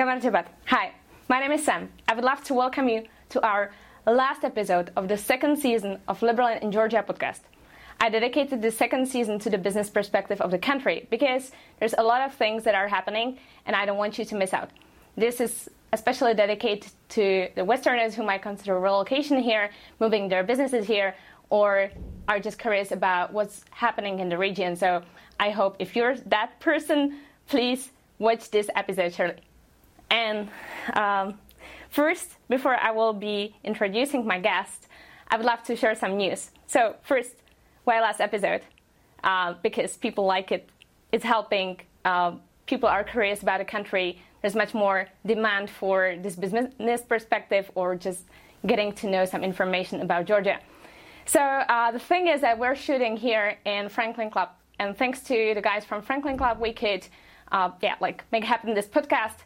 Gamarjabat. Hi, my name is Sam. I would love to welcome you to our last episode of the second season of Liberland in Georgia podcast. I dedicated the second season to the business perspective of the country because there's a lot of things that are happening and I don't want you to miss out. This is especially dedicated to the Westerners who might consider relocation here, moving their businesses here, or are just curious about what's happening in the region. So I hope if you're that person, please watch this episode. And um, first, before I will be introducing my guest, I would love to share some news. So first, why last episode? Uh, because people like it. It's helping. Uh, people are curious about the country. There's much more demand for this business perspective or just getting to know some information about Georgia. So uh, the thing is that we're shooting here in Franklin Club, and thanks to the guys from Franklin Club, we could, uh, yeah, like make happen this podcast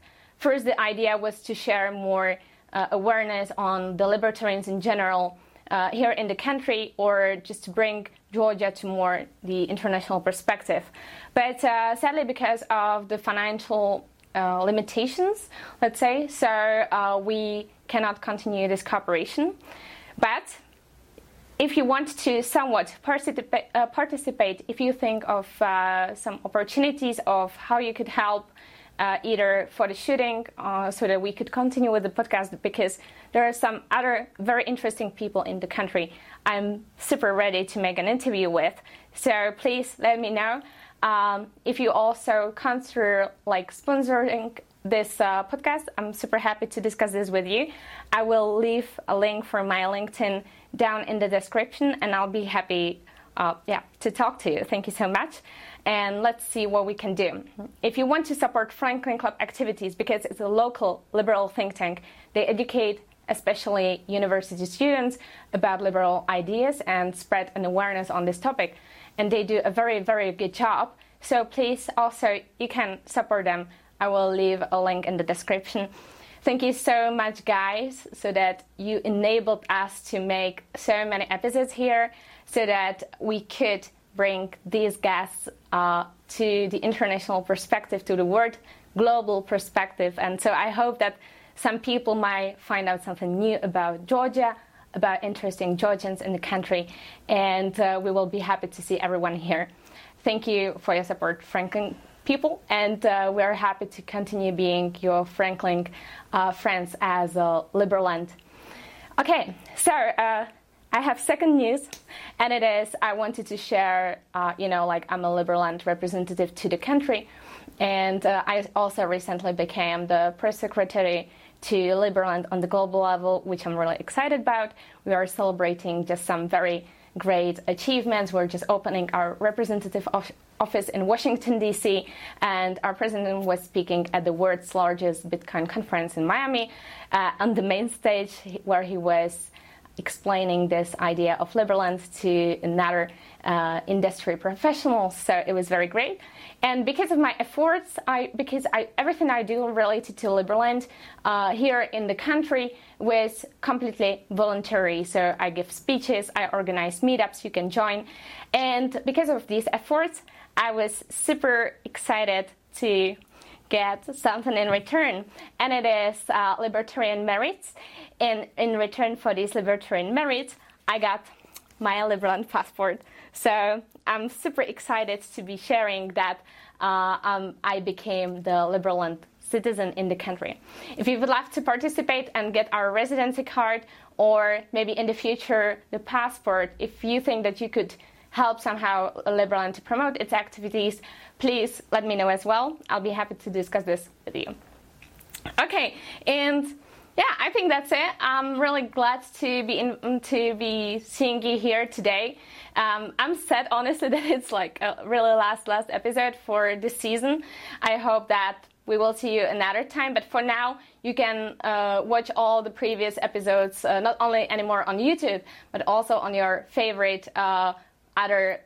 First, the idea was to share more uh, awareness on the libertarians in general uh, here in the country, or just to bring Georgia to more the international perspective. But uh, sadly, because of the financial uh, limitations, let's say, so uh, we cannot continue this cooperation. But if you want to somewhat uh, participate if you think of some opportunities of how you could help uh, either for the shooting uh, so that we could continue with the podcast because there are some other very interesting people in the country I'm super ready to make an interview with. So please let me know. Um, if you also consider like sponsoring this uh, podcast, I'm super happy to discuss this with you. I will leave a link for my LinkedIn down in the description, and I'll be happy, uh, yeah, to talk to you. Thank you so much and let's see what we can do. If you want to support Franklin Club activities, because it's a local liberal think tank, they educate especially university students about liberal ideas and spread an awareness on this topic. And they do a very, very good job. So please also, you can support them. I will leave a link in the description. Thank you so much, guys, so that you enabled us to make so many episodes here so that we could bring these guests uh, to the international perspective, to the world global perspective. And so I hope that some people might find out something new about Georgia, about interesting Georgians in the country, and uh, we will be happy to see everyone here. Thank you for your support, Franklin people, and uh, we are happy to continue being your Franklin uh, friends as a Liberland. Okay, so uh, I have second news, and it is I wanted to share, uh, you know, like I'm a Liberland representative to the country, and uh, I also recently became the press secretary to Liberland on the global level, which I'm really excited about. We are celebrating just some very great achievements. We're just opening our representative office in Washington, D.C., and our president was speaking at the world's largest Bitcoin conference in Miami uh, on the main stage where he was explaining this idea of Liberland to another uh, industry professionals. So it was very great. And because of my efforts, I, because I, everything I do related to Liberland uh, here in the country was completely voluntary. So I give speeches, I organize meetups, you can join. And because of these efforts, I was super excited to get something in return, and it is uh, libertarian merits. And in return for these libertarian merits, I got my Liberland passport. So I'm super excited to be sharing that uh, um, I became the Liberland citizen in the country. If you would like to participate and get our residency card, or maybe in the future the passport, if you think that you could help somehow Liberland to promote its activities, please let me know as well. I'll be happy to discuss this with you. Okay, and yeah, I think that's it. I'm really glad to be in, to be seeing you here today. Um, I'm sad, honestly, that it's like a really last last episode for this season. I hope that we will see you another time. But for now, you can uh, watch all the previous episodes uh, not only anymore on YouTube, but also on your favorite uh, other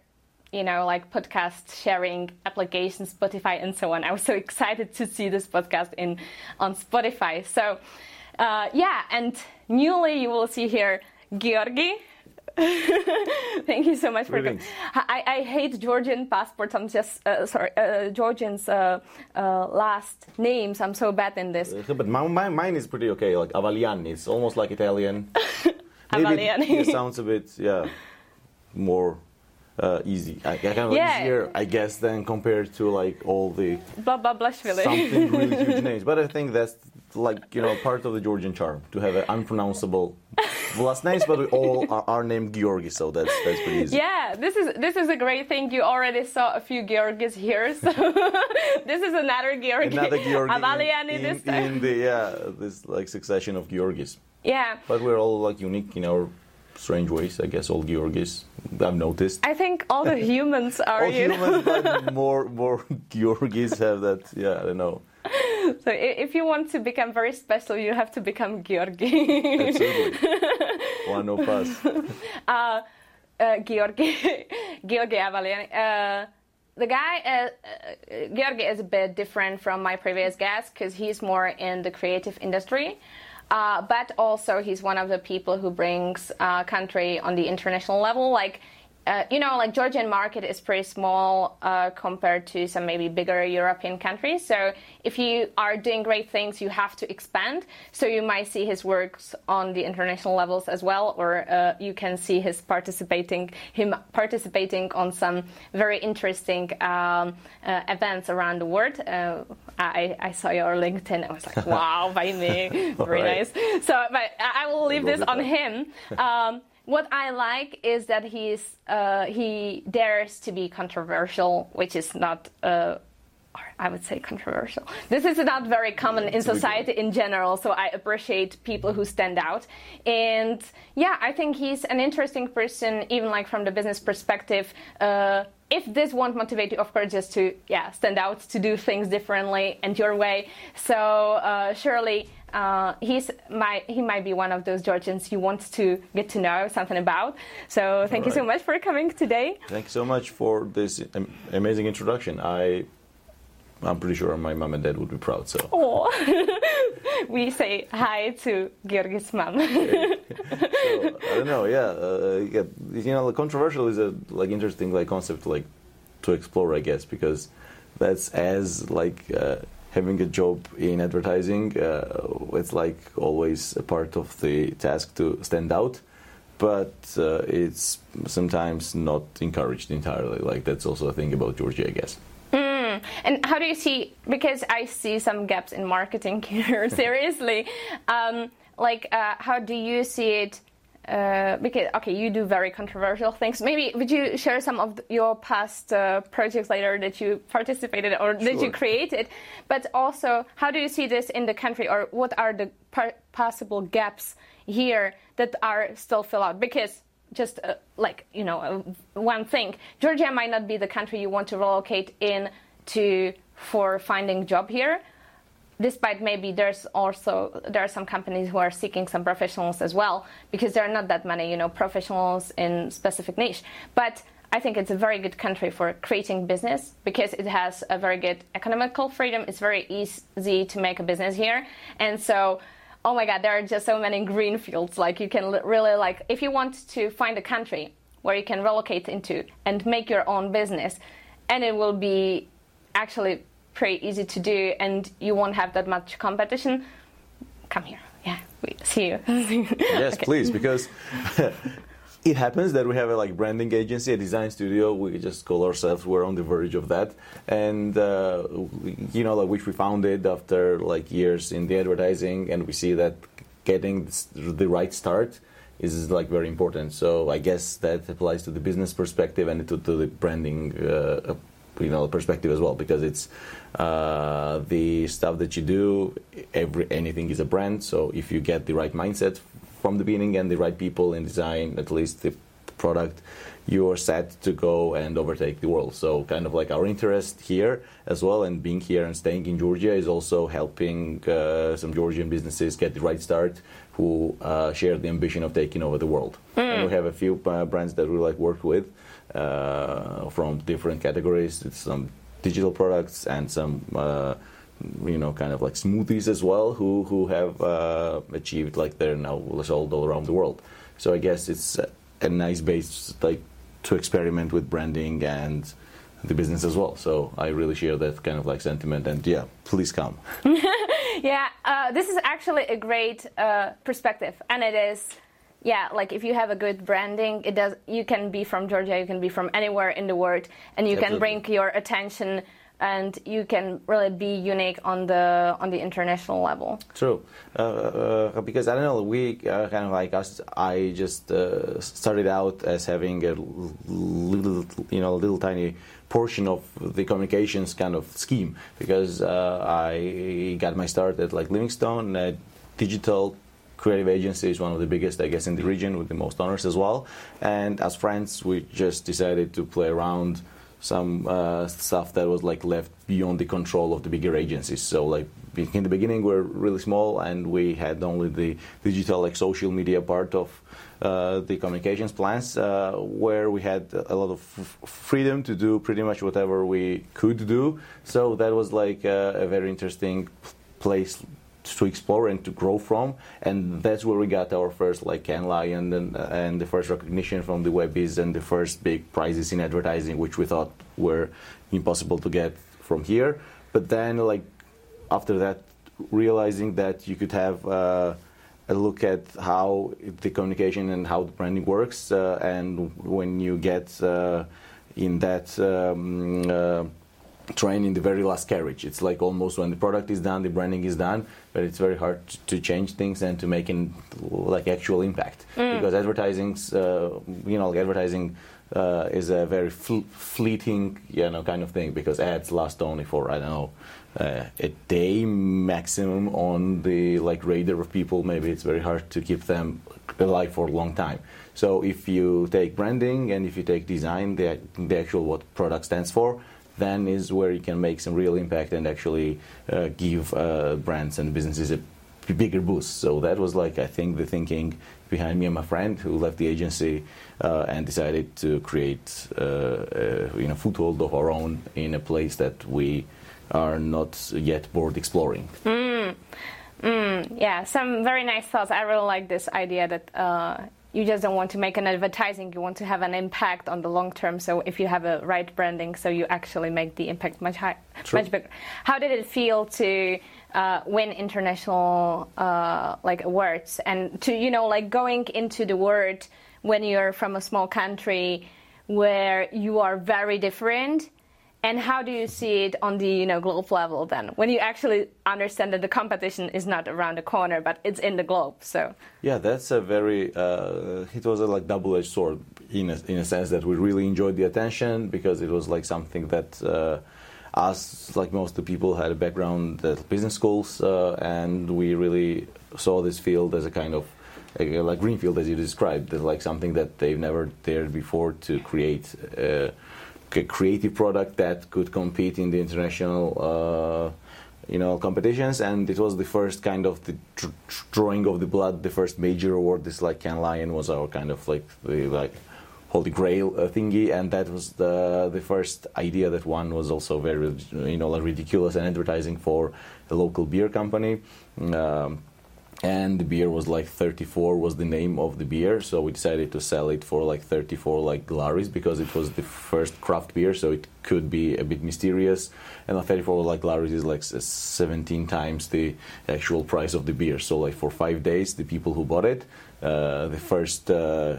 you know, like podcast sharing applications, Spotify, and so on. I was so excited to see this podcast in on Spotify. So, uh, yeah, and newly you will see here Giorgi. Thank you so much for coming. I, I hate Georgian passports. I'm just uh, sorry, uh, Georgian's uh, uh, last names. I'm so bad in this. Uh, but my, my, mine is pretty okay. Like Avaliani, it's almost like Italian. Avaliani. It, it sounds a bit, yeah, more uh, easy. I, kind of yeah. easier, I guess, than compared to like all the blah blah Babablashvili. something really huge names. But I think that's like you know part of the Georgian charm to have an unpronounceable last names, but we all are, are, named Giorgi, so that's that's pretty easy. Yeah, this is this is a great thing. You already saw a few Giorgis here, so this is another Giorgi. Another Giorgi Avaliani in, this time. In the yeah, this like succession of Giorgis. Yeah. But we're all like unique in our strange ways, I guess. All Giorgis, I've noticed. I think all the humans are. all humans, but more more Giorgis have that. Yeah, I don't know. So if you want to become very special, you have to become Giorgi. Absolutely. One of us. Uh, uh, Giorgi, Giorgi Avaliani. Uh, the guy, uh, uh, Giorgi, is a bit different from my previous guest because he's more in the creative industry. Uh, but also, he's one of the people who brings uh, country on the international level. Like uh, you know, like Georgian market is pretty small uh, compared to some maybe bigger European countries. So if you are doing great things, you have to expand. So you might see his works on the international levels as well, or uh, you can see his participating him participating on some very interesting um, uh, events around the world. Uh, I, I, saw your LinkedIn. I was like, wow, by me, very right. nice. So, but I will leave this on him. Um, what I like is that he's uh, he dares to be controversial, which is not. Uh, I would say controversial. This is not very common in society in general, so I appreciate people who stand out. And yeah, I think he's an interesting person, even like from the business perspective. Uh, if this won't motivate you, of course, just to yeah stand out, to do things differently and your way. So uh, surely uh, he's my, he might be one of those Georgians you want to get to know something about. So thank you so much for coming today. Thank you so much for this amazing introduction. I I'm pretty sure my mom and dad would be proud. So. Oh, we say hi to Giorgi's mom. okay. so, I don't know. Yeah, uh, yeah, you know, controversial is a like interesting like concept like to explore, I guess, because that's as like. Uh, having a job in advertising, uh, it's like always a part of the task to stand out, but uh, it's sometimes not encouraged entirely. Like that's also a thing about Georgia, I guess. Mm. And how do you see? Because I see some gaps in marketing here. seriously, um, like uh, how do you see it? Uh, because okay, you do very controversial things. Maybe would you share some of your past uh, projects later that you participated or sure. that you created? But also, how do you see this in the country, or what are the possible gaps here that are still filled out? Because just uh, like you know, uh, one thing, Georgia might not be the country you want to relocate in to for finding job here despite maybe there's also there are some companies who are seeking some professionals as well because there are not that many you know professionals in specific niche but I think it's a very good country for creating business because it has a very good economical freedom. It's very easy to make a business here. And so, oh my God, there are just so many green fields. Like you can really like, if you want to find a country where you can relocate into and make your own business, and it will be actually pretty easy to do and you won't have that much competition, come here. Yeah, we see you. yes, okay. please, because it happens that we have a like branding agency, a design studio. We just call ourselves. We're on the verge of that, and uh, you know, like which we founded after like years in the advertising, and we see that getting the right start is like very important. So I guess that applies to the business perspective and to, to the branding uh, you know perspective as well because it's uh, the stuff that you do every anything is a brand. So if you get the right mindset from the beginning and the right people in design at least the product you're set to go and overtake the world. So kind of like our interest here as well and being here and staying in georgia is also helping uh, some georgian businesses get the right start who uh, share the ambition of taking over the world. Mm. and we have a few uh, brands that we like work with from different categories. Some digital products and some uh, you know kind of like smoothies as well who who have uh, achieved like they're now sold all around the world so i guess it's uh, a nice base like to experiment with branding and the business as well. So I really share that kind of like sentiment. And yeah, please come. yeah, uh, this is actually a great uh, perspective, and it is. Yeah, like if you have a good branding, it does. You can be from Georgia, you can be from anywhere in the world, and you Absolutely. can bring your attention and you can really be unique on the on the international level. True, uh, uh, because I don't know, we uh, kind of like us. I just uh, started out as having a little, you know, little tiny portion of the communications kind of scheme because uh, I got my start at like Leavingstone, digital creative agency is one of the biggest, I guess, in the region with the most honors as well. And as friends, we just decided to play around some uh, stuff that was like left beyond the control of the bigger agencies. So like in the beginning we we're really small and we had only the digital like social media part of uh, the communications plans uh, where we had a lot of f- freedom to do pretty much whatever we could do. So that was like a, a very interesting place to explore and to grow from. And that's where we got our first like Cannes Lion and, and the first recognition from the Webbies and the first big prizes in advertising, which we thought were impossible to get from here. But then like after that, realizing that you could have uh, a look at how the communication and how the branding works, uh, and when you get uh, in that. Um, uh, train in the very last carriage. It's like almost when the product is done, the branding is done, but it's very hard to change things and to make in like actual impact mm. because advertising's uh, you know like advertising uh, is a very fl- fleeting you know kind of thing because ads last only for I don't know uh, a day maximum on the like radar of people. Maybe it's very hard to keep them alive for a long time. So if you take branding and if you take design, the, the actual what product stands for then is where you can make some real impact and actually uh, give uh, brands and businesses a bigger boost. So that was like I think the thinking behind me and my friend who left the agency uh, and decided to create uh, a, you know foothold of our own in a place that we are not yet bored exploring. Mm. Mm, yeah, some very nice thoughts. I really like this idea that uh, you just don't want to make an advertising you want to have an impact on the long term. So if you have a right branding so you actually make the impact much high, much bigger. How did it feel to uh, win international uh, like awards? And to you know like going into the world when you're from a small country where you are very different and how do you see it on the you know globe level then, when you actually understand that the competition is not around the corner, but it's in the globe? So yeah, that's a very uh, it was a like double-edged sword in a, in a sense that we really enjoyed the attention because it was like something that. Uh, us, like most of the people, had a background at business schools, uh, and we really saw this field as a kind of like greenfield, as you described, like something that they've never dared before to create. Uh, creative product that could compete in the international uh, you know competitions. And it was the first kind of the drawing of the blood. The first major award this like Cannes Lion was our kind of like the like holy grail uh, thingy. And that was the the first idea that one was also very you know like ridiculous and advertising for a local beer company. Um, and the beer was like 34 was the name of the beer so we decided to sell it for like 34 like glaris because it was the first craft beer so it could be a bit mysterious. And like 34 like glaris is like 17 times the actual price of the beer. So like for five days the people who bought it uh, the first uh,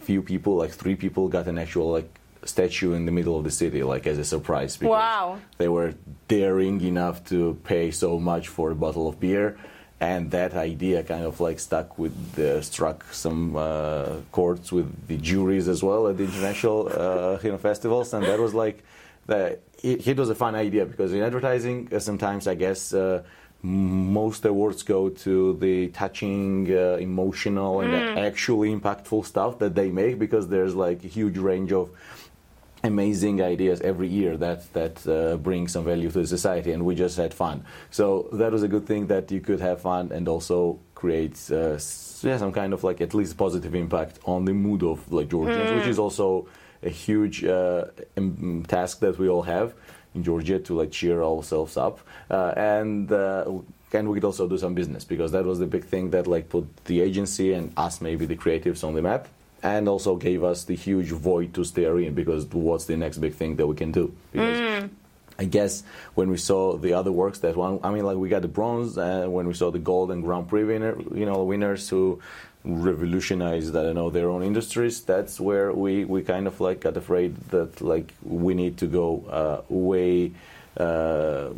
few people like three people got an actual like statue in the middle of the city like as a surprise because wow. they were daring enough to pay so much for a bottle of beer and that idea kind of like stuck with the, struck some uh, chords with the juries as well at the international uh, you know festivals, and that was like the, it, it, was a fun idea because in advertising uh, sometimes I guess. Uh, most awards go to the touching, uh, emotional, and mm. actually impactful stuff that they make because there's like a huge range of amazing ideas every year that that uh, bring some value to the society and we just had fun. So that was a good thing that you could have fun and also create uh, yeah, some kind of like at least positive impact on the mood of like georgians mm. which is also a huge uh, task that we all have in georgia to like cheer ourselves up. Uh, and uh, and we could also do some business because that was the big thing that like put the agency and us maybe the creatives on the map and also gave us the huge void to stare in because what's the next big thing that we can do? Because I guess when we saw the other works that one, I mean, like we got the bronze, and when we saw the gold and Grand Prix winner, you know, winners who revolutionized, I don't know, their own industries. That's where we, we kind of like got afraid that like we need to go uh, way uh,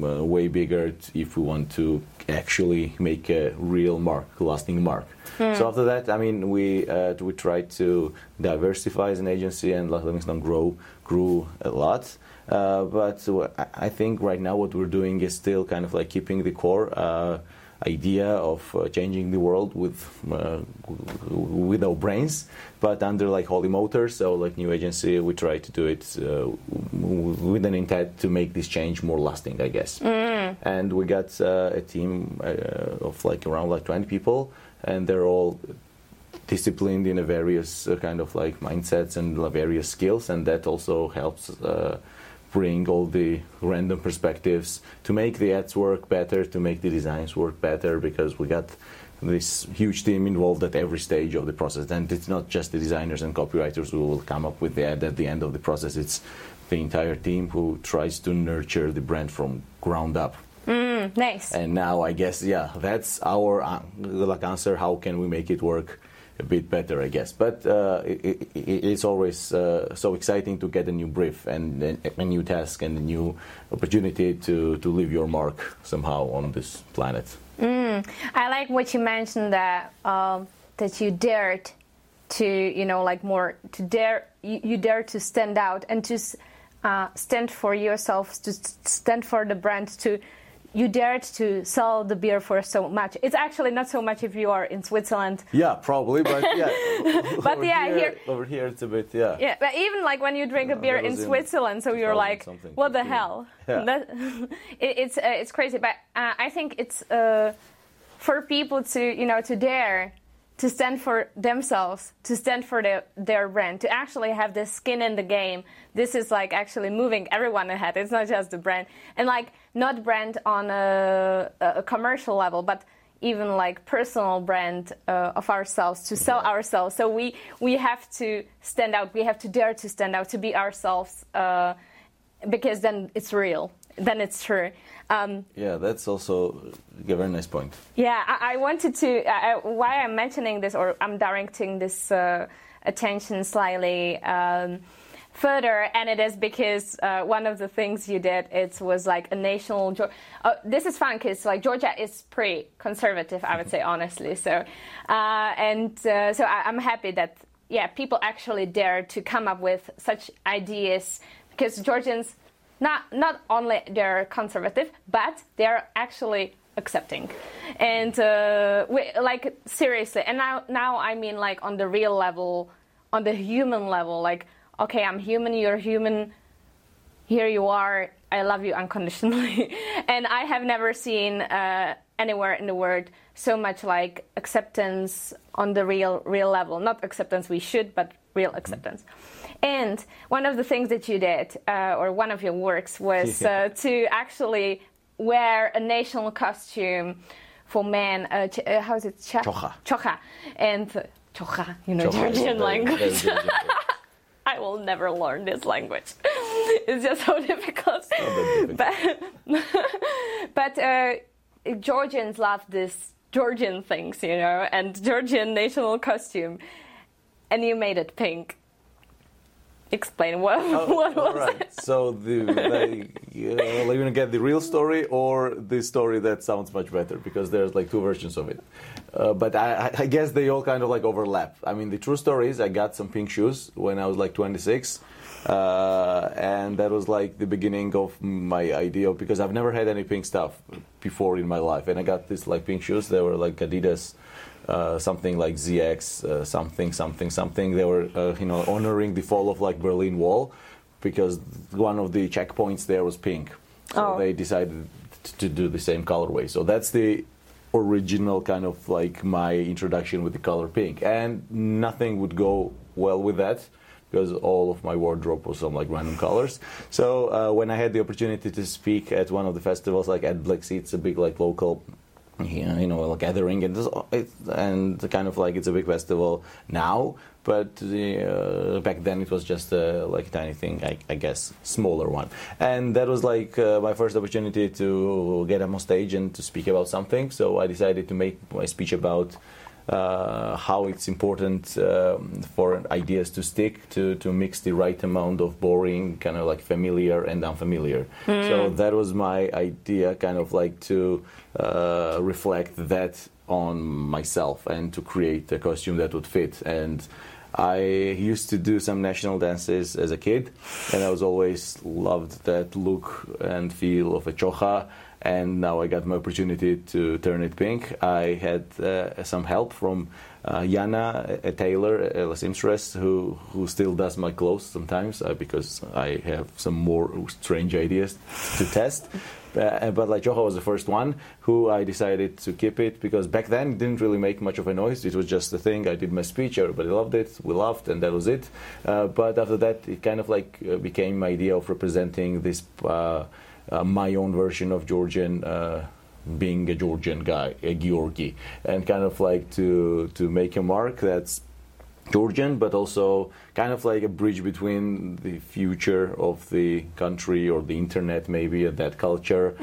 way bigger if we want to actually make a real mark, lasting mark. So after that, I mean, we uh, we tried to diversify as an agency, and Leavingstone grow grew a lot. Uh, but I think right now what we're doing is still kind of like keeping the core uh, idea of uh, changing the world with uh, with our brains, but under like Holy Motors, so like new agency, we try to do it uh, with an intent to make this change more lasting, I guess. And we got uh, a team uh, of like around like 20 people, and they're all disciplined in a various uh, kind of like mindsets and various skills, and that also helps uh, bring all the random perspectives to make the ads work better, to make the designs work better, because we got this huge team involved at every stage of the process, and it's not just the designers and copywriters who will come up with the ad at the end of the process. It's the entire team who tries to nurture the brand from ground up. Nice. And now I guess yeah, that's our uh, like answer. How can we make it work a bit better? I guess, but uh, it, it, it's always uh, so exciting to get a new brief and, and a new task and a new opportunity to to leave your mark somehow on this planet. I like what you mentioned that um, that you dared to you know like more to dare you, you dare to stand out and to uh, stand for yourself to stand for the brand to you dared to sell the beer for so much. It's actually not so much if you are in Switzerland. Yeah, probably, but yeah, But over yeah, here, here- over here it's a bit yeah. Yeah, but even like when you drink a beer in Switzerland, so you're like, what the hell? Yeah. That, it, it's uh, it's crazy, but uh, I think it's uh, for people to you know to dare to stand for themselves, to stand for their their brand, to actually have the skin in the game. This is like actually moving everyone ahead. It's not just the brand, and like not brand on a, a commercial level, but even like personal brand uh, of ourselves to sell ourselves. So we we have to stand out. We have to dare to stand out to be ourselves uh, because then it's real. Then it's true. Um, Yeah, that's also a very nice point. yeah, I, I wanted to. Uh, why I'm mentioning this, or I'm directing this uh, attention slightly um, further, and it is because uh, one of the things you did it was like a national. Uh, this is fun because like Georgia is pretty conservative, I would say honestly. So, uh, and uh, so I, I'm happy that yeah, people actually dare to come up with such ideas because Georgians not not only they're conservative, but they're actually accepting, and uh, we, like seriously. And now now I mean like on the real level, on the human level. Like okay, I'm human, you're human. Here you are. I love you unconditionally, and I have never seen uh, anywhere in the world so much like acceptance on the real real level. Not acceptance we should, but real acceptance. And one of the things that you did, uh, or one of your works, was uh, to actually wear a national costume for men. Uh, ch- uh, how is it? Cha- Chokha. Chokha. And chokha, you know, Chokha Georgian language. I will never learn this language. it's just so difficult. that But, but uh, Georgians love this Georgian things, you know, and Georgian national costume, and you made it pink. Explain what, what All was right. it? So the, the uh, are you gonna get the real story or the story that sounds much better because there's like two versions of it. Uh, but I, I- I guess they all kind of like overlap. I mean, the true story is I got some pink shoes when I was like 26. Uh, and that was like the beginning of my idea because I've never had any pink stuff before in my life, and I got these like pink shoes. They were like Adidas, uh, something like ZX, uh, something, something, something. They were, uh, you know, honoring the fall of like Berlin Wall, because one of the checkpoints there was pink. So Oh. they decided to do the same colorway. So that's the original kind of like my introduction with the color pink, and nothing would go well with that because all of my wardrobe was some like random colors. So uh, when I had the opportunity to speak at one of the festivals, like at Black Sea, it's a big like local you know, a gathering, and this, and kind of like it's a big festival now. But uh, back then it was just a like tiny thing, I, I guess, smaller one. And that was like uh, my first opportunity to get up on stage and to speak about something. So I decided to make my speech about uh, how it's important um, for ideas to stick to, to mix the right amount of boring, kind of like familiar and unfamiliar. So that was my idea, kind of like to uh, reflect that on myself and to create a costume that would fit. And I used to do some national dances as a kid, and I was always loved that look and feel of a chokha and now I got my opportunity to turn it pink. I had uh, some help from uh, Yana, a tailor, a seamstress, who who still does my clothes sometimes uh, because I have some more strange ideas to test. Uh, but like Chokha was the first one who I decided to keep it because back then it didn't really make much of a noise. It was just a thing. I did my speech, everybody loved it, we laughed, and that was it. Uh, but after that, it kind of like uh, became my idea of representing this. Uh, my own version of Georgian, uh, being a Georgian guy, a Giorgi, and kind of like to to make a mark that's Georgian, but also kind of like a bridge between the future of the country or the internet, maybe, that culture,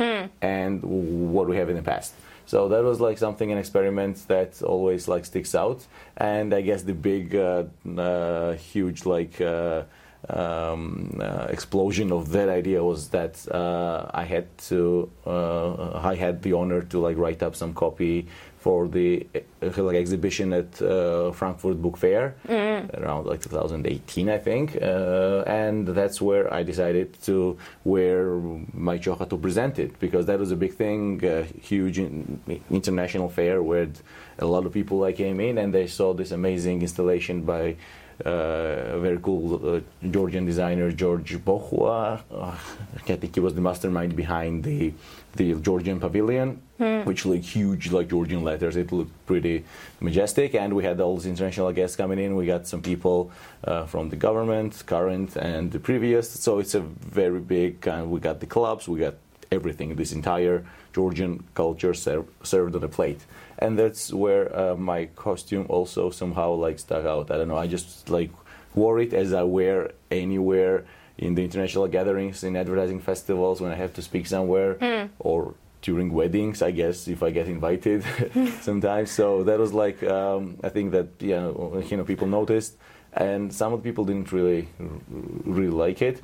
and what we have in the past. So that was like something, an experiment that always like sticks out. And I guess the big, uh, uh, huge like. Uh, um, uh, explosion of that idea was that uh, I had to uh, I had the honor to like write up some copy for the uh, like exhibition at uh, Frankfurt Book Fair around like 2018 I think uh, and that's where I decided to wear my chokha to present it because that was a big thing a huge in, international fair where a lot of people like came in and they saw this amazing installation by uh, a very cool uh, Georgian designer George Bohua. Uh, I think he was the mastermind behind the the Georgian pavilion, which looked huge, like Georgian letters. It looked pretty majestic, and we had all these international guests coming in. We got some people uh, from the government, current and the previous. So it's a very big. Uh, we got the clubs, we got everything. This entire Georgian culture ser- served on a plate and that's where uh, my costume also somehow like stuck out. I don't know. I just like wore it as I wear anywhere in the international gatherings, in advertising festivals, when I have to speak somewhere, or during weddings, I guess, if I get invited sometimes. So that was like um, I think that you know people noticed, and some of the people didn't really really like it.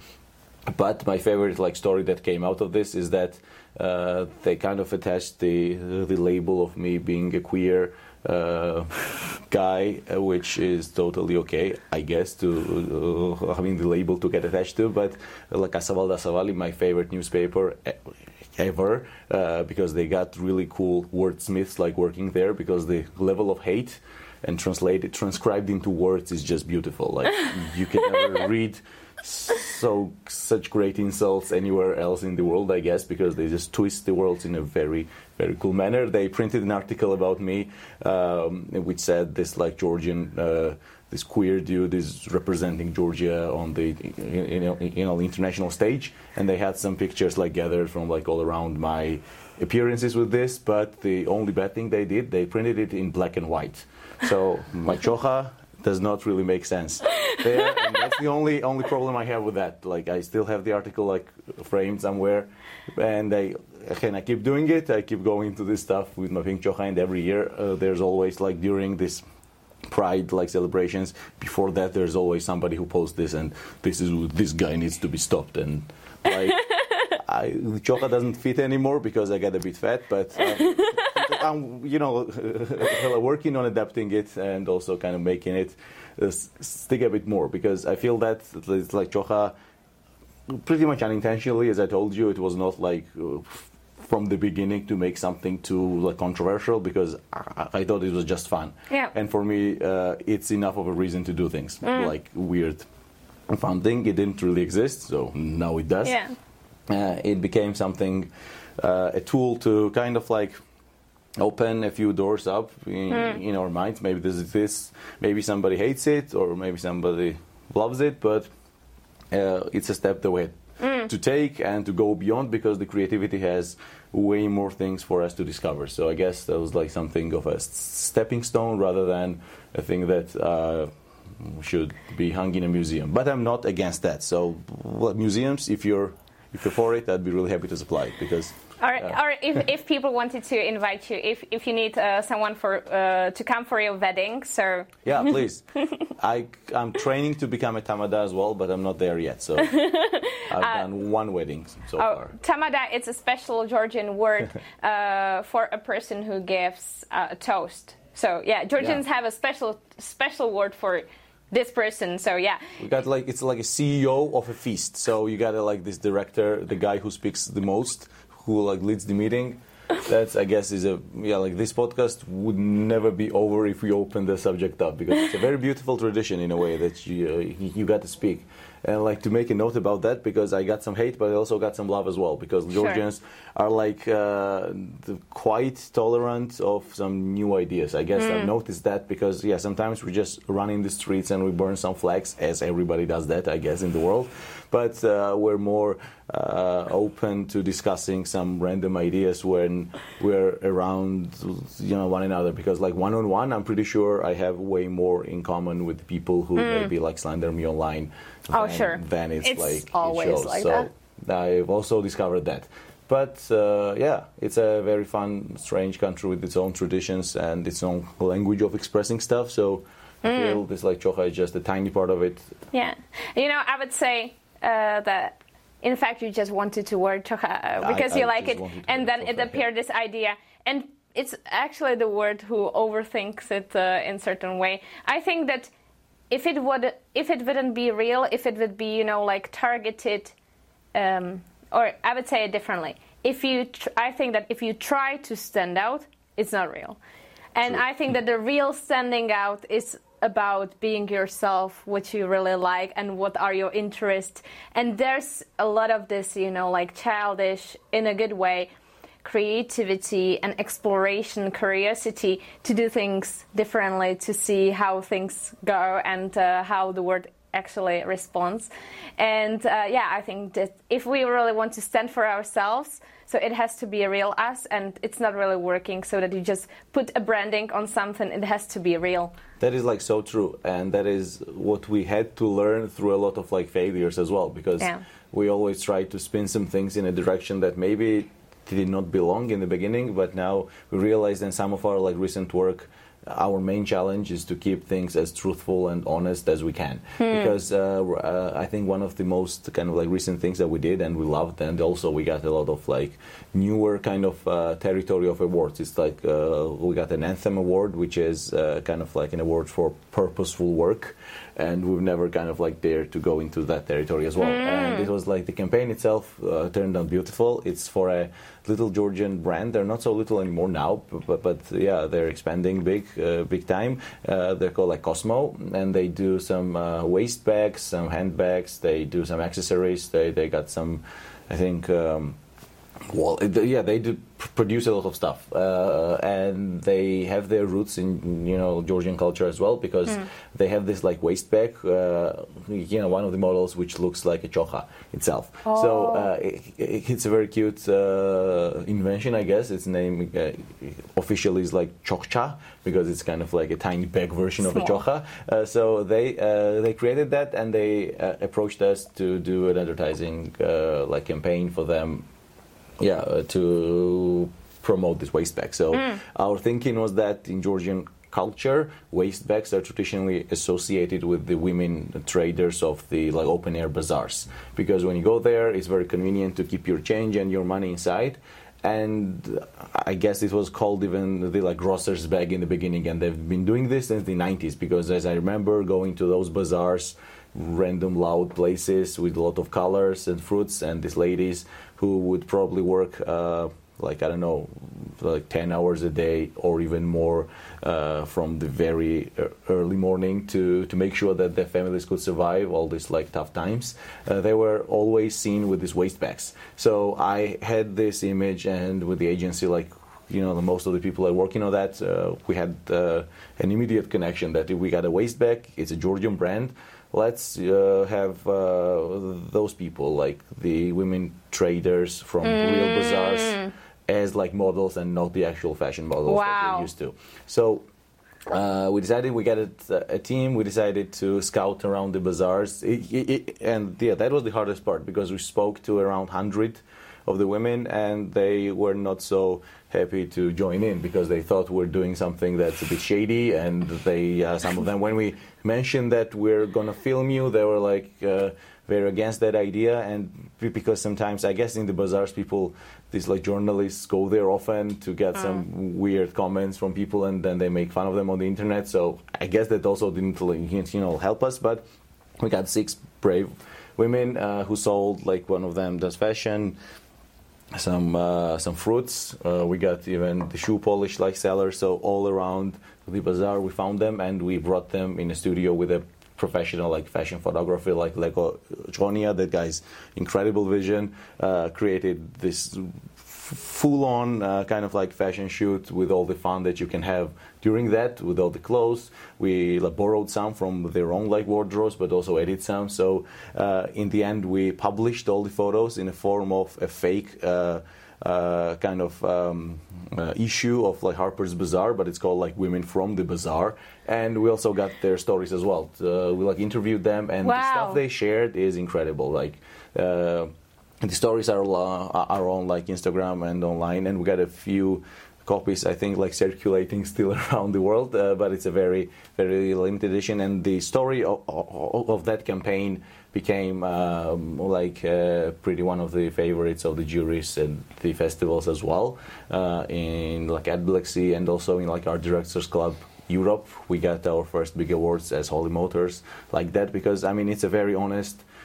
But my favorite like story that came out of this is that uh, they kind of attached the the label of me being a queer uh, guy, uh, which is totally okay, I guess, to uh, having the label to get attached to. But like Asaval Dasavali, my favorite newspaper ever, uh, because they got really cool wordsmiths like working there, because the level of hate and translated transcribed into words is just beautiful. Like you can never read so such great insults anywhere else in the world, I guess, because they just twist the words in a very very cool manner. They printed an article about me, um, which said this like Georgian. Uh, this queer dude is representing Georgia on the you know, you know international stage, and they had some pictures like gathered from like all around my appearances with this. But the only bad thing they did, they printed it in black and white. So my chokha does not really make sense there, that's the only only problem I have with that. Like I still have the article like framed somewhere, and I again I keep doing it. I keep going to this stuff with my pink chokha, and every year uh, there's always like during this pride like celebrations before that there's always somebody who posts this and this is this guy needs to be stopped and like I, the chocolate doesn't fit anymore because I got a bit fat but um, I'm you know working on adapting it and also kind of making it uh, stick a bit more because I feel that it's like chokha pretty much unintentionally as I told you it was not like uh, from the beginning to make something too like controversial because I, I thought it was just fun. Yeah. And for me, uh, it's enough of a reason to do things like weird, fun thing. It didn't really exist, so now it does. Yeah. Uh, it became something, uh, a tool to kind of like open a few doors up in, in our minds. Maybe this is this. Maybe somebody hates it, or maybe somebody loves it, but uh, it's a step the way to take and to go beyond because the creativity has way more things for us to discover. So I guess that was like something of a stepping stone rather than a thing that uh, should be hung in a museum. But I'm not against that. So well, museums, if you're if you're for it, I'd be really happy to supply it because. Or, uh, or if, if people wanted to invite you, if, if you need uh, someone for uh, to come for your wedding, so Yeah, please. I, I'm training to become a tamada as well, but I'm not there yet. So I've done one wedding so Uh, Oh, far. tamada it's a special Georgian word uh, for a person who gives uh, a toast. So yeah, Georgians Yeah. have a special special word for this person. So yeah, We got like it's like a CEO of a feast. So you got like this director, the guy who speaks the most, who like leads the meeting. That's I guess is a yeah like this podcast would never be over if we open the subject up because it's a very beautiful tradition in a way that you uh, you got to speak and like to make a note about that because I got some hate but I also got some love as well because Sure. Georgians are like uh, quite tolerant of some new ideas. I guess I've noticed that because yeah, sometimes we just run in the streets and we burn some flags, as everybody does that, I guess, in the world. But uh, we're more uh, open to discussing some random ideas when we're around, you know, one another. Because like one on one, I'm pretty sure I have way more in common with people who maybe like slander me online. Oh, than, sure. Than it's, It's like it always shows. like so that. I've also discovered that. But uh, yeah, it's a very fun, strange country with its own traditions and its own language of expressing stuff. So I Mm. feel this like chokha is just a tiny part of it. yeah. You know, I would say uh, that. In fact, you just wanted to wear uh, I- because I you like it, and then it appeared this idea, and it's actually the word who overthinks it uh, in certain way. I think that if it would, if it wouldn't be real, if it would be, you know, like targeted, um, or I would say it differently. If you, tr- I think that if you try to stand out, it's not real, and True. I think that the real standing out is about being yourself, what you really like, and what are your interests. And there's a lot of this, you know, like childish in a good way creativity and exploration, curiosity to do things differently, to see how things go and uh, how the world actually responds. And uh, yeah, I think that if we really want to stand for ourselves, so it has to be a real us, and it's not really working so that you just put a branding on something, it has to be real. That is like so true, and that is what we had to learn through a lot of like failures as well, because Yeah. we always try to spin some things in a direction that maybe did not belong in the beginning, but now we realize in some of our like recent work, our main challenge is to keep things as truthful and honest as we can, because uh, uh, I think one of the most kind of like recent things that we did and we loved, and also we got a lot of like newer kind of uh, territory of awards. It's like uh, we got an Anthem Award, which is uh, kind of like an award for purposeful work, and we've never kind of like dared to go into that territory as well. And it was like the campaign itself uh, turned out beautiful. It's for a little Georgian brand. They're not so little anymore now, but, but, yeah, they're expanding big, uh, big time. Uh, they're called like Cosmo, and they do some uh, waist bags, some handbags. They do some accessories. They they got some, I think. Um, well, yeah, they do produce a lot of stuff, uh, and they have their roots in you know Georgian culture as well because they have this like waist bag, uh, you know, one of the models which looks like a chokha itself. So uh, it, it- it's a very cute uh, invention, I guess. Its name uh, officially is like chokcha because it's kind of like a tiny bag version of a Small. chokha. Uh, so they uh, they created that and they uh, approached us to do an advertising uh, like campaign for them yeah, uh, to promote this waist bag. So our thinking was that in Georgian culture, waist bags are traditionally associated with the women traders of the like open air bazaars because when you go there, it's very convenient to keep your change and your money inside. And I guess it was called even the like grocer's bag in the beginning, and they've been doing this since the 90s. Because as I remember going to those bazaars, random loud places with a lot of colors and fruits and these ladies who would probably work uh, like i don't know like 10 hours a day or even more uh, from the very early morning to, to make sure that their families could survive all these like tough times uh, they were always seen with these waist bags so i had this image and with the agency like you know, the most of the people are working on that. Uh, we had uh, an immediate connection that if we got a waist bag, it's a Georgian brand. Let's uh, have uh, those people, like the women traders from real bazaars, as like models and not the actual fashion models that we're used to. So uh, we decided we got a, a team. We decided to scout around the bazaars, It- it- it- and yeah, that was the hardest part because we spoke to around hundred of the women, and they were not so happy to join in because they thought we're doing something that's a bit shady. And they, uh, some of them, when we mentioned that we're gonna film you, they were like. Uh, very against that idea, and because sometimes I guess in the bazaars people, these like journalists go there often to get some weird comments from people, and then they make fun of them on the internet. So I guess that also didn't like, you know help us, but we got six brave women uh, who sold like one of them does fashion some uh, some fruits. Uh, we got even the shoe polish like seller. So all around the bazaar, we found them and we brought them in a studio with a professional like fashion photography like Lego Jonia. That guy's incredible vision. Uh, created this full on uh, kind of like fashion shoot with all the fun that you can have during that with all the clothes we like, borrowed some from their own like wardrobes but also edit some so uh, in the end we published all the photos in a form of a fake uh, uh, kind of um, uh, issue of like Harper's Bazaar, but it's called like Women from the Bazaar, and we also got their stories as well. Uh, we like interviewed them, and the stuff they shared is incredible. Like uh, the stories are uh, are on like Instagram and online, and we got a few copies I think like circulating still around the world, uh, but it's a very very limited edition. And the story of, of, that campaign became um, like uh, pretty one of the favorites of the juries and the festivals as well uh, in like at and also in like Art Directors Club Europe. We got our first big awards as Holy Motors, like that, because I mean it's a very honest uh,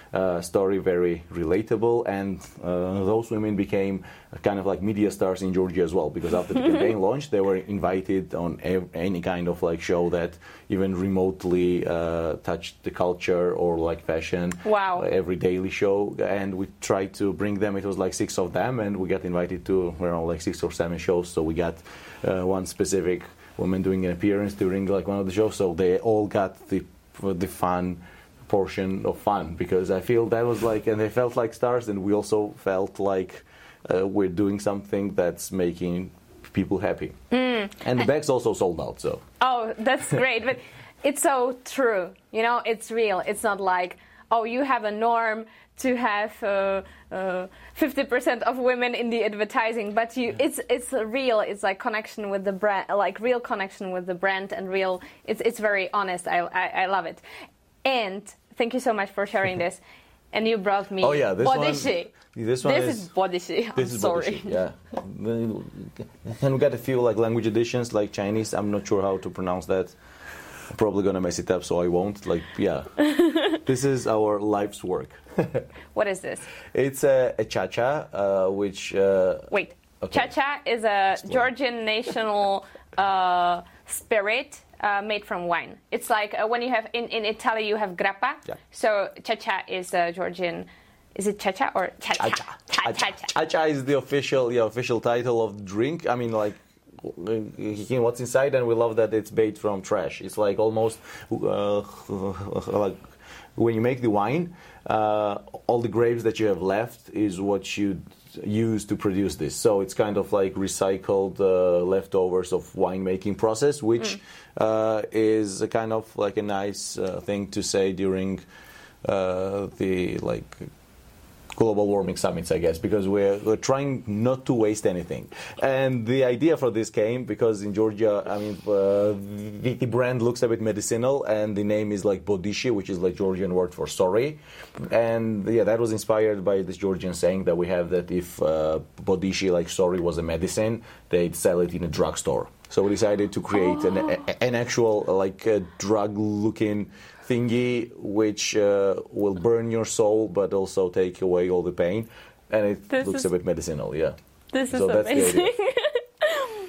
story, very relatable, and uh, those women became kind of like media stars in Georgia as well. Because after the campaign launched, they were invited on ev- any kind of like show that even remotely uh, touched the culture or like fashion. Wow. Uh, every daily show, and we tried to bring them. It was like six of them, and we got invited to around like six or seven shows. So we got uh, one specific woman doing an appearance during like one of the shows. So they all got the the fun portion of fun because I feel that was like, and they felt like stars, and we also felt like uh, we're doing something that's making people happy. And the bags also sold out. So Oh, that's great. but it's so true. You know, it's real. It's not like, oh, you have a norm to have uh, uh, 50% of women in the advertising, but you, it's it's real. It's like connection with the brand, like real connection with the brand, and real. It's it's very honest. I I, I love it. And thank you so much for sharing this. And you brought me Oh, yeah, this one- Bodishi. this one this is- is Bodishi. I'm This is sorry. Bodishi, yeah. And we got a few like language editions, like Chinese. I'm not sure how to pronounce that. I'm probably gonna mess it up, so I won't. Like, yeah. this is our life's work. What is this? It's a, a cha-cha, uh, which uh, Wait. Okay. Cha-cha is a Explain. Georgian national uh, spirit uh, made from wine. It's like uh, when you have in, in Italy you have grappa. Yeah. So cha-cha is a Georgian. Is it cha-cha or cha-cha? Acha. Cha-cha. Acha is the official, yeah, official title of drink. I mean, like, what's inside, and we love that it's made from trash. It's like almost uh, like when you make the wine, uh, all the grapes that you have left is what you use to produce this. So it's kind of like recycled uh, leftovers of winemaking process, which uh, is a kind of like a nice uh, thing to say during uh, the like global warming summits, I guess, because we're, we're trying not to waste anything. And the idea for this came because in Georgia, I mean, uh, the, brand looks a bit medicinal, and the name is like Bodishi, which is like Georgian word for sorry. And yeah, that was inspired by this Georgian saying that we have that if uh, Bodishi, like sorry, was a medicine, they'd sell it in a drugstore. So we decided to create an, a, an actual like uh, drug-looking thingy which uh, will burn your soul but also take away all the pain and it This looks is- a bit medicinal yeah This is So that's the idea. amazing.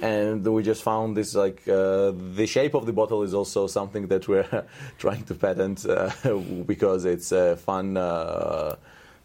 and we just found this like uh, the shape of the bottle is also something that we're trying to patent uh, because it's a fun uh,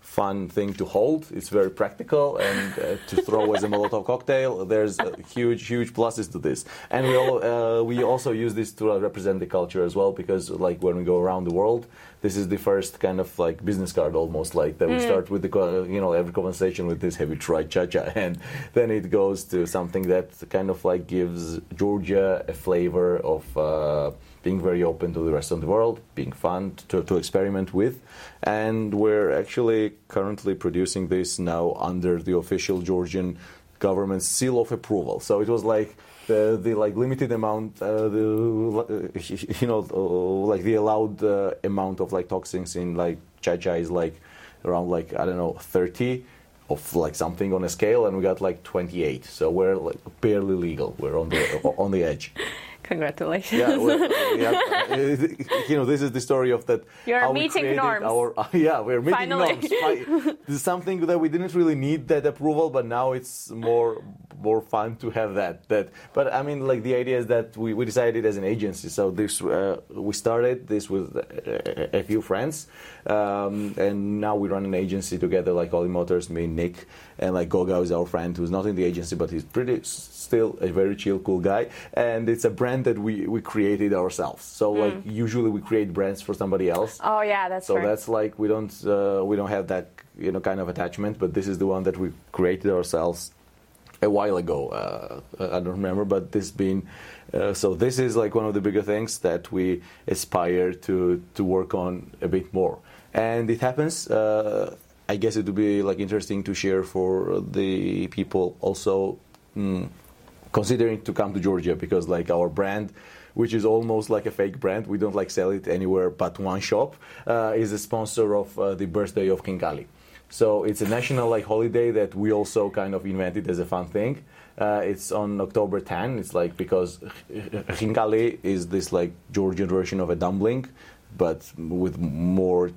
fun thing to hold. It's very practical and uh, to throw as a Molotov cocktail. There's uh, huge, huge pluses to this. And we all, uh, we also use this to represent the culture as well because like when we go around the world, this is the first kind of like business card almost like that we start with the you know every conversation with this have you tried cha-cha and then it goes to something that kind of like gives Georgia a flavor of uh, being very open to the rest of the world, being fun to, to experiment with. And we're actually currently producing this now under the official Georgian government seal of approval. So it was like the, the like limited amount, uh, the you know, like the allowed uh, amount of like toxins in like cha-cha is like around like I don't know 30 of like something on a scale, and we got like 28. So we're like barely legal. We're on the on the edge. Congratulations. Yeah, well, yeah, you know, this is the story of that. You're meeting norms. Our, yeah, we're meeting Finally. norms. This is something that we didn't really need that approval, but now it's more more fun to have that. That, but I mean, like the idea is that we, we decided as an agency. So this uh, we started this with a, a few friends, um, and now we run an agency together, like Holy Motors, me, Nick, and like Goga is our friend who's not in the agency, but he's pretty still a very chill, cool guy, and it's a brand that we we created ourselves. So like usually we create brands for somebody else. Oh yeah, that's So that's like we don't uh, we don't have that you know kind of attachment, but this is the one that we created ourselves a while ago. Uh, I don't remember, but this been uh, so this is like one of the bigger things that we aspire to to work on a bit more, and it happens. Uh, I guess it would be like interesting to share for the people also. Mm, considering to come to Georgia because like our brand which is almost like a fake brand we don't like sell it anywhere but one shop uh, is a sponsor of uh, the birthday of Hinkali so it's a national like holiday that we also kind of invented as a fun thing uh, it's on October 10 it's like because Hinkali is this like Georgian version of a dumpling but with more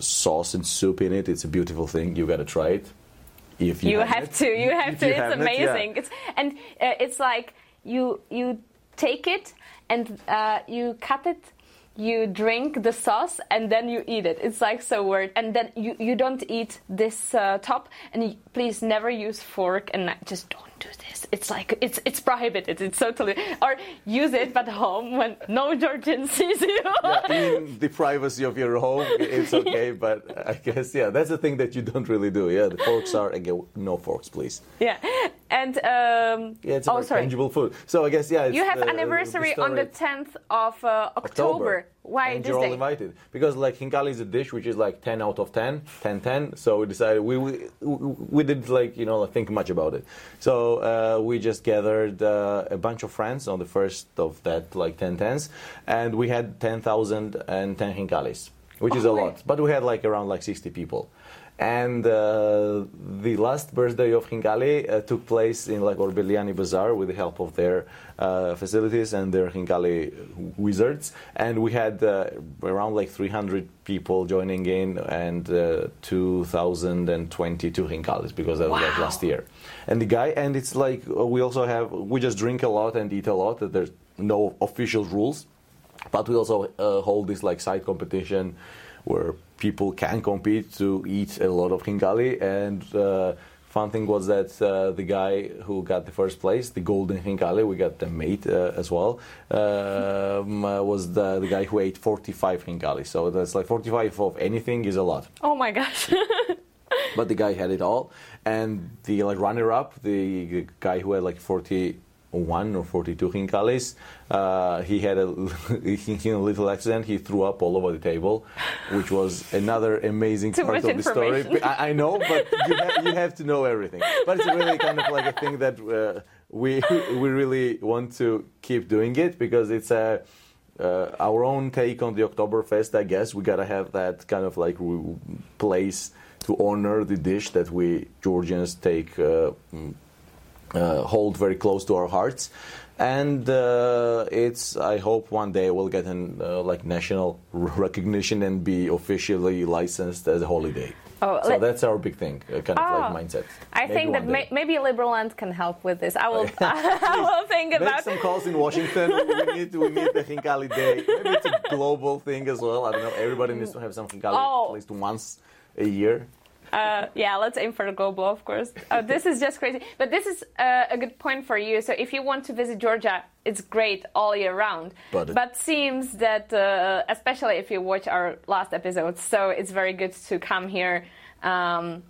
sauce and soup in it it's a beautiful thing. You gotta try it. If you, you have it. to. You have to you it's haven't it, yeah. amazing. It's and uh, it's like you you take it and uh, you cut it you drink the sauce and then you eat it. It's like so weird. And then you you don't eat this uh, top and you, please never use fork and knife. just don't do this it's like it's it's prohibited it's totally or use it at home when no georgian sees you yeah, in the privacy of your home, it's okay. But I guess yeah, that's the thing that you don't really do. Yeah, the forks are again no forks, please. yeah and um Yeah, it's oh sorry tangible food. So I guess yeah, it's You have the- anniversary the on the 10th of uh, October. Why and you're all invited. Because like hinkali is a dish which is like 10 out of 10 10 10 so we decided we we, we didn't like you know think much about it. So uh, we just gathered uh, a bunch of friends on the first of that like 10 10s and we had 10,010 hinkalis which is a Oh, lot. but we had like around like 60 people and uh, the last birthday of Hinkali uh, took place in like Orbeliani Bazaar with the help of their uh, facilities and their Hinkali wizards. And we had uh, around like 300 people joining in and uh, 2,022 Hinkalis because that was like last year. And the guy, and it's like we also have, we just drink a lot and eat a lot. There's no official rules but we also uh, hold this like side competition where people can compete to eat a lot of Hinkali. and uh, fun thing was that uh, the guy who got the first place the golden Hinkali, we got the mate uh, as well um, uh, was the, the guy who ate 45 Hinkali. so that's like 45 of anything is a lot Oh my gosh. but the guy had it all and the like runner up the guy who had like 41 or 42 hinkalis uh, he had a, in a little accident. He threw up all over the table which was another amazing part of the story. I, I know but you, ha- you have to know everything. But it's really kind of like a thing that uh, we we really want to keep doing it because it's a uh, our own take on the Oktoberfest, I guess. We gotta have that kind of like place to honor the dish that we Georgians take uh, hold very close to our hearts, and uh, it's I hope one day we'll get an uh, like national recognition and be officially licensed as a holiday. Oh, so let- that's our big thing, uh, kind of Oh, like mindset. I Maybe think that one day. may, maybe Liberland can help with this. I will. I will think Make about. some calls in Washington. we need to we need the Hinkali Day. Maybe it's a global thing as well. I don't know. Everybody needs to have some Hinkali Oh. at least once a year. Uh, yeah, let's aim for the global, of course. Uh, this is just crazy. But this is uh, a good point for you. So if you want to visit Georgia, it's great all year round. But But, it- seems that, uh, especially if you watch our last episode, so it's very good to come here um,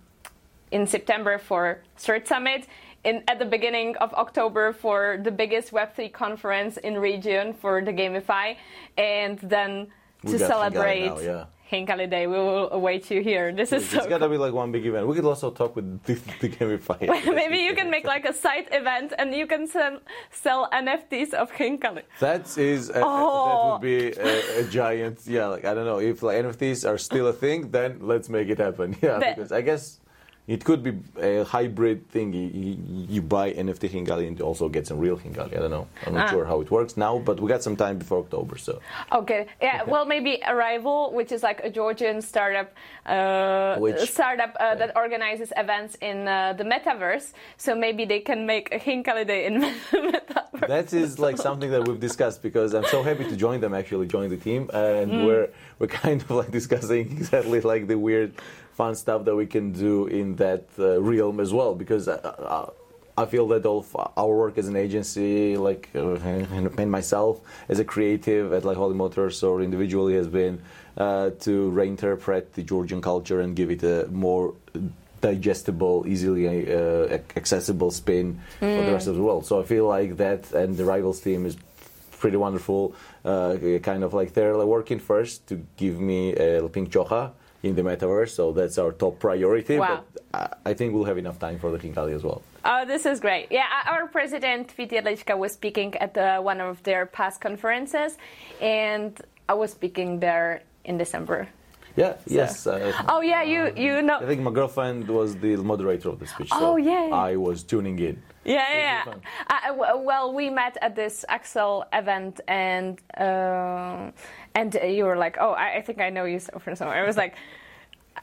in September for Cert Summit. In, at the beginning of October for the biggest Web3 conference in region for the Gamify, and then We to celebrate now, yeah. Hinkali Day, we will await you here. This is It's so gotta be like one big event. We could also talk with the, the Gamify. Maybe you can make like a side event and you can sell, sell NFTs of Hinkali. That is, a, that Oh. would be a, a giant. Yeah, like I don't know if like NFTs are still a thing, then let's make it happen. Yeah, The- because I guess it could be a hybrid thing. You, you, buy NFT Hinkali and also get some real Hinkali. I don't know. I'm not Ah. sure how it works now, but we got some time before October, so Okay, yeah. Well, maybe Arrival, which is like a Georgian startup, uh, Which- startup uh, that organizes events in uh, the metaverse. So maybe they can make a Hinkali Day in metaverse. that is like something that we've discussed because I'm so happy to join them. Actually, join the team, and Mm. we're we're kind of like discussing exactly like the weird, fun stuff that we can do in that uh, realm as well. Because uh, uh, I feel that all of our work as an agency, like uh, and, myself as a creative at like Holy Motors or individually, has been uh, to reinterpret the Georgian culture and give it a more digestible, easily uh, accessible spin for the rest of the world. So I feel like that and the Rivals team is pretty wonderful. Uh, kind of like they're like working first to give me a pink chokha in the metaverse, so that's our top priority. Wow. But I, think we'll have enough time for the Hinkali as well. Oh, this is great. Yeah, our president, Vít Jedlička, was speaking at uh, one of their past conferences, and I was speaking there in December. Yeah. Yes. Uh, Oh, yeah, you, you know. I think my girlfriend was the moderator of the speech. Oh, so yeah. I was tuning in. Yeah, yeah. w- well, we met at this Axel event, and uh, and you were like, "Oh, I, I think I know you so- from somewhere." I was like,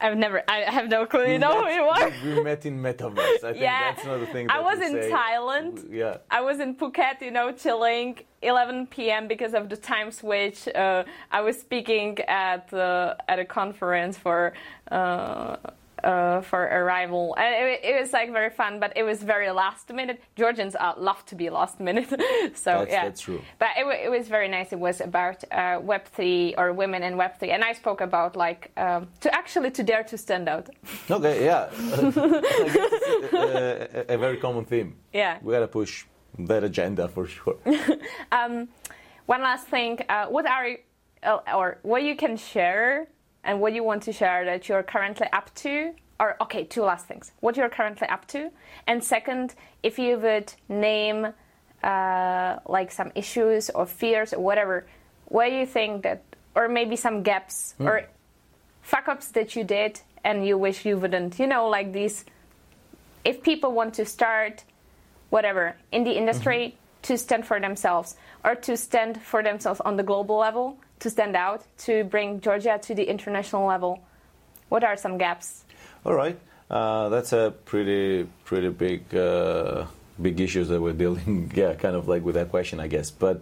"I've never, I have no clue. You know who you are?" We met in metaverse. I think Yeah. that's another thing. I was in say. Thailand. Yeah. I was in Phuket, you know, chilling. 11 p.m. because of the time switch. Uh, I was speaking at uh, at a conference for. Uh, uh, for arrival, and it, it was like very fun, but it was very last minute. Georgians uh, love to be last minute, so That's- yeah, that's true. But it, it was very nice. It was about uh, Web three or women in Web three, and I spoke about like um, to actually to dare to stand out. Okay. Yeah. A, a, a very common theme. Yeah. We gotta push that agenda for sure. One last thing, uh, what are uh, or what you can share and what you want to share that you're currently up to? Or okay, two last things. What you're currently up to, and second, if you would name uh, like some issues or fears or whatever, what do you think that, or maybe some gaps or fuck ups that you did and you wish you wouldn't? You know, like these. If people want to start whatever in the industry to stand for themselves or to stand for themselves on the global level to stand out to bring georgia to the international level what are some gaps All right, uh, that's a pretty pretty big uh, big issues that we're dealing. Yeah, kind of like with that question, I guess. But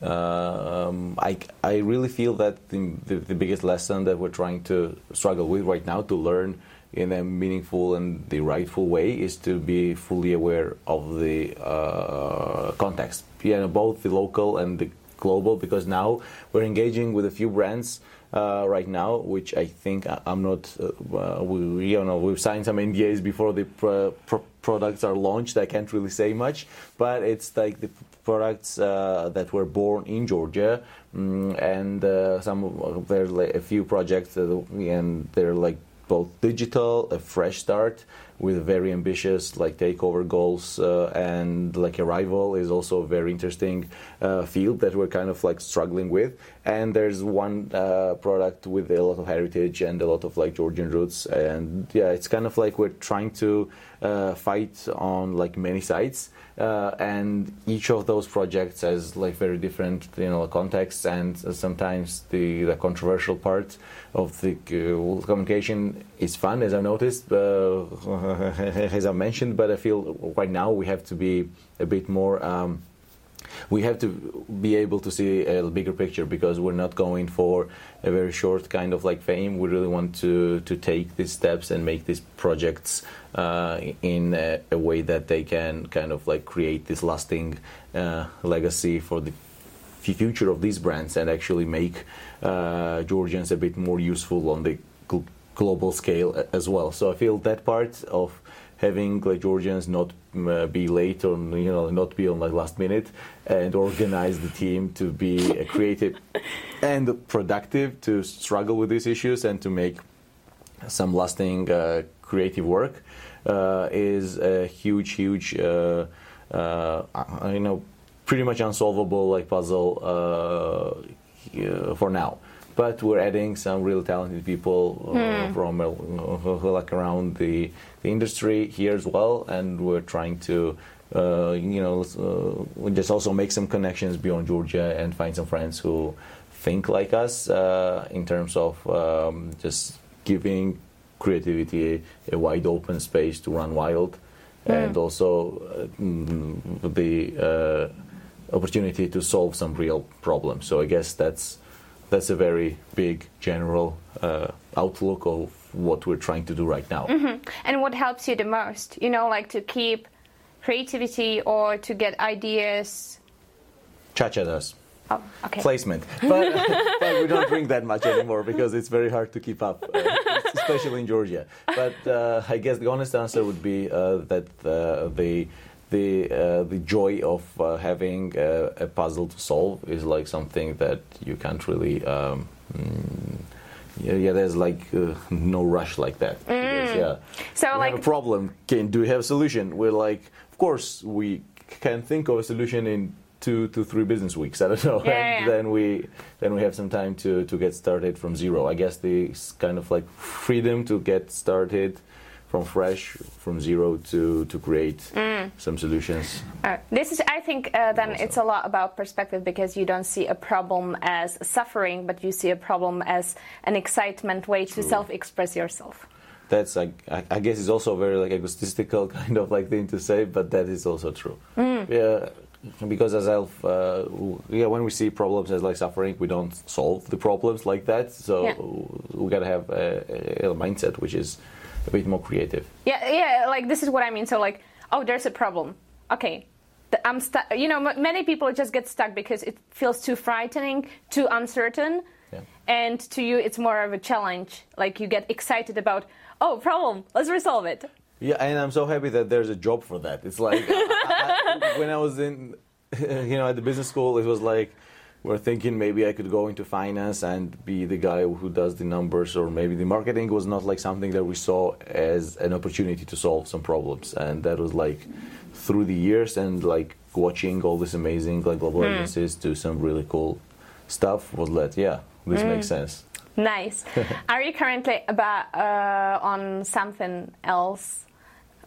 um, I I really feel that the, the, the biggest lesson that we're trying to struggle with right now to learn in a meaningful and the rightful way is to be fully aware of the uh, context, yeah, both the local and the global because now we're engaging with a few brands uh, right now, which I think I'm not. Uh, uh, we, you know, we've signed some NDAs before the pro- pro- products are launched. I can't really say much, but it's like the products uh, that were born in Georgia, mm, and uh, some of- there like a few projects, that, and they're like both digital, a fresh start with very ambitious like takeover goals, uh, and like arrival is also a very interesting uh, field that we're kind of like struggling with. And there's one uh, product with a lot of heritage and a lot of like Georgian roots, and yeah, it's kind of like we're trying to uh, fight on like many sides. Uh, and each of those projects has like very different you know contexts and uh, sometimes the, the controversial part of the uh, communication is fun as I noticed uh, as I mentioned but I feel right now we have to be a bit more um, we have to be able to see a bigger picture because we're not going for a very short kind of like fame. We really want to to take these steps and make these projects uh, in a, a, way that they can kind of like create this lasting uh, legacy for the future of these brands and actually make uh, Georgians a bit more useful on the gl- global scale as well. So I feel that part of having like Georgians not uh, be late or you know not be on like last minute and organize the team to be creative and productive to struggle with these issues and to make some lasting uh, creative work uh, is a huge huge uh, uh, you know pretty much unsolvable like puzzle uh, for now but we're adding some really talented people uh, hmm. from uh, like around the, the, industry here as well, and we're trying to. Uh, you know, uh, just also make some connections beyond Georgia and find some friends who think like us uh, in terms of um, just giving creativity a, wide open space to run wild, mm. and also mm, the opportunity to solve some real problems. So I guess that's that's a very big general uh, outlook of what we're trying to do right now. Mm-hmm. And what helps you the most? You know, like to keep creativity or to get ideas? Cha-cha does. Oh, okay. Placement. But, but, we don't drink that much anymore because it's very hard to keep up, uh, especially in Georgia. But uh, I guess the honest answer would be uh, that uh, the the uh, the joy of uh, having a, a, puzzle to solve is like something that you can't really. Um, mm, yeah, yeah, there's like uh, no rush like that. Mm. Because, yeah, so we like have a problem. Can do we have a solution? We're like, of course, we can think of a solution in two to three business weeks. I don't know, yeah, and yeah. then we then we have some time to to get started from zero. I guess the kind of like freedom to get started from fresh, from zero to to create mm. some solutions. Uh, this is, I think, uh, then also. it's a lot about perspective because you don't see a problem as suffering, but you see a problem as an excitement way True. to self-express yourself. That's, I, I guess, is also a very like egotistical kind of like thing to say, but that is also true. Mm. Yeah, because as Elf, uh, yeah, when we see problems as like suffering, we don't solve the problems like that. So yeah. we gotta have a, a mindset which is a bit more creative. Yeah, yeah. Like this is what I mean. So like, oh, there's a problem. Okay, I'm stuck. You know, many people just get stuck because it feels too frightening, too uncertain. Yeah. And to you, it's more of a challenge. Like you get excited about, oh, problem, let's resolve it. Yeah, and I'm so happy that there's a job for that. It's like I, I, when I was in, you know, at the business school, it was like we're thinking maybe I could go into finance and be the guy who does the numbers, or maybe the marketing was not like something that we saw as an opportunity to solve some problems. And that was like through the years and like watching all this amazing like global mm. agencies do some really cool stuff was that yeah, this mm. makes sense. Nice. Are you currently about uh, on something else?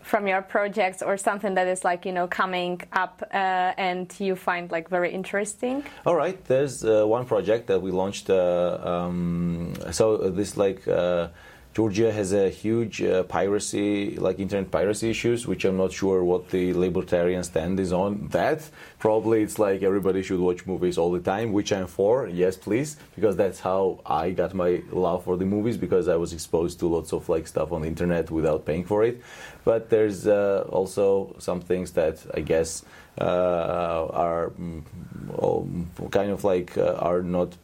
From your projects or something that is like you know coming up uh, and you find like very interesting all right there's uh, one project that we launched uh, um, so this like uh, Georgia has a huge uh, piracy, like internet piracy issues, which I'm not sure what the libertarian stand is on that. Probably it's like everybody should watch movies all the time, which I'm for. Yes, please, because that's how I got my love for the movies because I was exposed to lots of like stuff on the internet without paying for it. But there's uh, also some things that I guess uh, are mm, kind of like uh, are not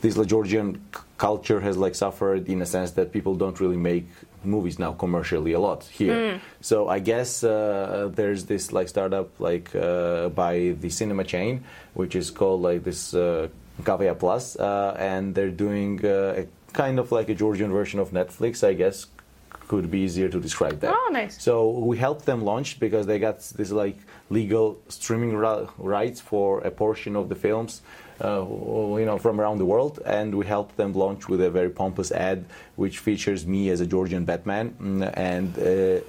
this Georgian culture has like suffered in a sense that people don't really make movies now commercially a lot here. Mm. So I guess uh, there's this like startup like uh, by the cinema chain, which is called like this uh, Cavea Plus, uh, and they're doing uh, a kind of like a Georgian version of Netflix, I guess. Could be easier to describe that. Oh, nice. So we helped them launch because they got this like legal streaming rights for a portion of the films you know, from around the world, and we helped them launch with a very pompous ad, which features me as a Georgian Batman. Mm, and uh,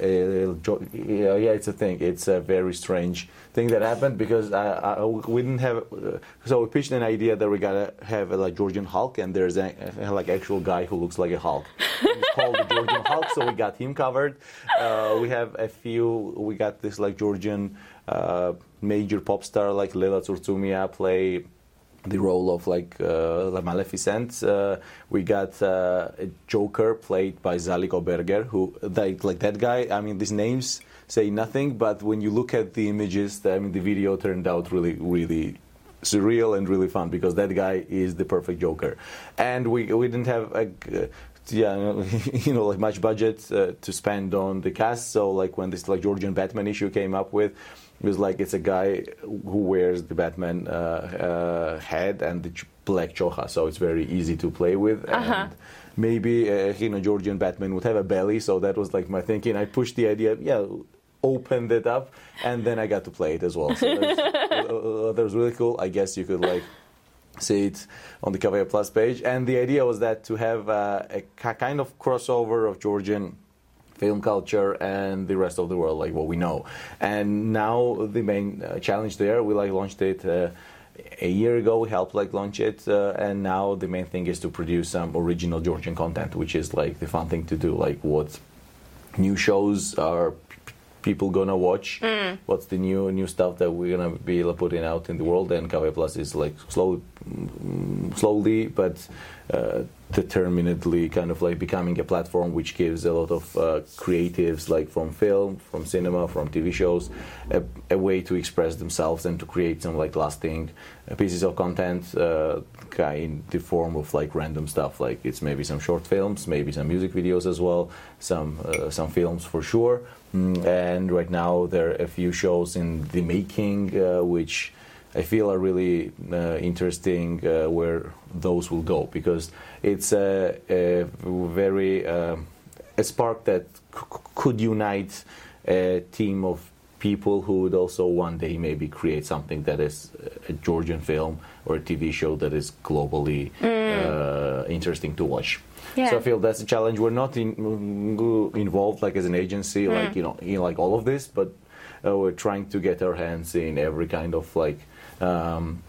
uh, yeah, it's a thing. It's a very strange thing that happened because I, I, we didn't have. Uh, so we pitched an idea that we gotta have a like Georgian Hulk, and there's a, a like actual guy who looks like a Hulk. He's called the Georgian Hulk, so we got him covered. Uh, we have a few. We got this like Georgian uh, major pop star like Lela Tsurtsumia play the role of like uh, La Maleficent. Uh, we got uh, a Joker played by Zalik Oberger, who like, like that guy. I mean, these names say nothing, but when you look at the images, I mean, the video turned out really, really surreal and really fun because that guy is the perfect Joker. And we we didn't have like. Uh, yeah, you know, like much budget uh, to spend on the cast. So, like when this like Georgian Batman issue came up with, it was like it's a guy who wears the Batman uh, uh, head and the black chokha, so it's very easy to play with. Uh-huh. And maybe uh, you know Georgian Batman would have a belly, so that was like my thinking. I pushed the idea, yeah, opened it up, and then I got to play it as well. So uh, that was really cool. I guess you could like see it on the Cavea Plus page. And the idea was that to have uh, a kind of crossover of Georgian film culture and the rest of the world, like what we know. And now the main uh, challenge there, we like launched it. Uh, a year ago, we helped like launch it, uh, and now the main thing is to produce some original Georgian content, which is like the fun thing to do. Like what new shows are people gonna watch. Mm. what's the new new stuff that we're gonna be putting out in the world? And Cavea Plus is like slowly slowly but uh, determinedly kind of like becoming a platform which gives a lot of uh, creatives like from film from cinema from TV shows a, a way to express themselves and to create some like lasting uh, pieces of content uh, in the form of like random stuff. Like it's maybe some short films maybe some music videos as well some uh, some films for sure. Mm, and right now there are a few shows in the making uh, which I feel are really uh, interesting uh, where those will go because it's a, a very uh, a spark that c- could unite a team of people who would also one day maybe create something that is a Georgian film or a TV show that is globally uh, interesting to watch. Yeah. So I feel that's a challenge. We're not in, involved like as an agency, like you know, in like all of this, but uh, we're trying to get our hands in every kind of like um,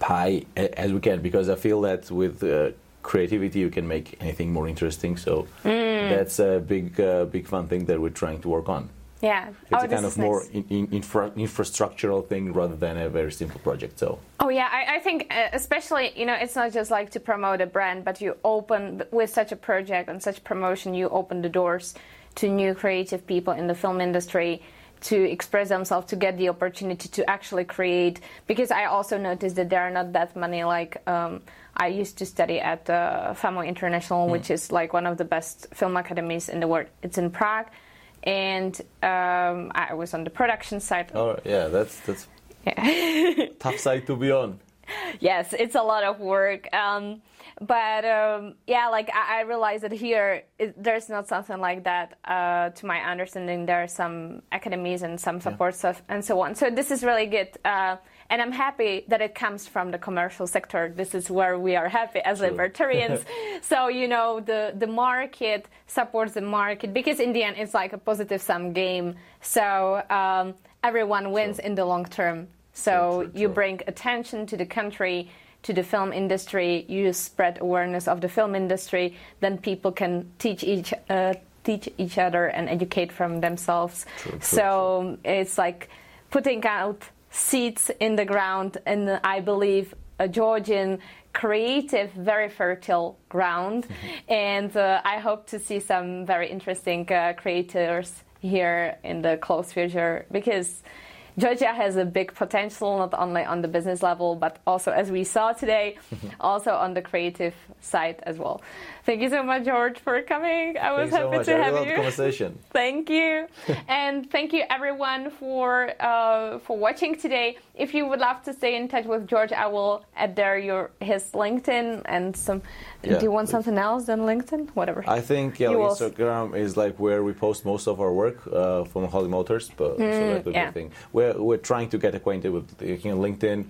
pie as we can because I feel that with uh, creativity you can make anything more interesting. So that's a big, uh, big fun thing that we're trying to work on. Yeah. It's oh, a kind of more nice. in, in, infra- infrastructural thing rather than a very simple project. So Oh yeah, I, I think uh, especially you know it's not just like to promote a brand, but you open with such a project and such promotion, you open the doors to new creative people in the film industry to express themselves, to get the opportunity to actually create. Because I also noticed that there are not that many like. Um, I used to study at uh, FAMU International, which is like one of the best film academies in the world. It's in Prague, and um, I was on the production side. oh yeah, that's that's Yeah. tough side to be on. yes, it's a lot of work. Um, but um, yeah, like I, I realized that here it, there's not something like that. Uh, to my understanding, there are some academies and some support stuff and so on. So this is really good. Uh, and I'm happy that it comes from the commercial sector. This is where we are happy as libertarians. so you know the the market supports the market because in the end it's like a positive sum game. So um, everyone wins in the long term. So True, true, you true. bring attention to the country, to the film industry. You spread awareness of the film industry. Then people can teach each uh, teach each other and educate from themselves. True, true, so it's like putting out seeds in the ground, and I believe a Georgian creative, very fertile ground. Mm-hmm. and uh, I hope to see some very interesting uh, creators here in the close future because Georgia has a big potential, not only on the business level, but also, as we saw today, also on the creative side as well. Thank you so much, George, for coming. I was so happy much. to I have you. the conversation. Thank you, and thank you everyone for uh, for watching today. If you would love to stay in touch with George, I will add there your his LinkedIn and some. Yeah, do you want something else than LinkedIn? Whatever. I think yeah, Instagram is like where we post most of our work uh, from Holy Motors, but so that would yeah. be a thing. We're we're trying to get acquainted with you know, LinkedIn,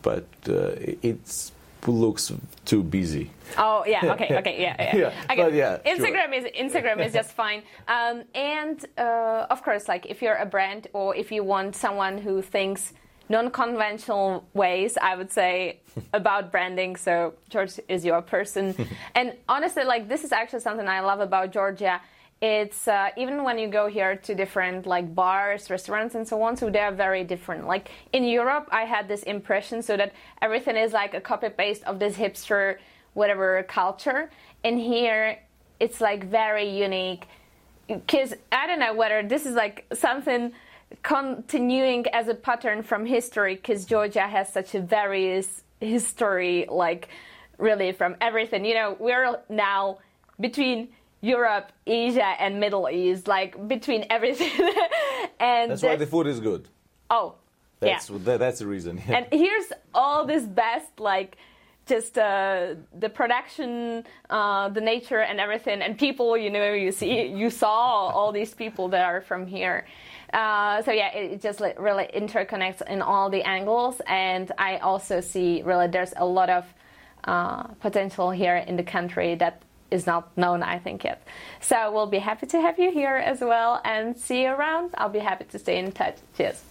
but uh, it's looks too busy. Oh yeah, okay, okay, yeah, yeah. Yeah, Okay. but yeah, sure. Instagram is Instagram is just fine. Um, and uh, of course, like if you're a brand or if you want someone who thinks non-conventional ways, I would say about branding. So George is your person. and honestly, like this is actually something I love about Georgia. It's uh, even when you go here to different like bars restaurants and so on so they're very different. Like in europe i had this impression so that everything is like a copy paste of this hipster whatever culture. And here it's like very unique. Because i don't know whether this is like something continuing as a pattern from history because georgia has such a various history like really from everything. You know we're now between Europe, Asia, and Middle East, like between everything. and that's why the food is good. Oh, that's, yeah. That, that's the reason. And here's all this best, like just uh, the production, uh, the nature, and everything, and people. You know, you see, you saw all these people that are from here. Uh, so yeah, it, it just really interconnects in all the angles, and I also see really there's a lot of uh, potential here in the country that is not known, I think, yet. So we'll be happy to have you here as well and see you around. I'll be happy to stay in touch. Cheers.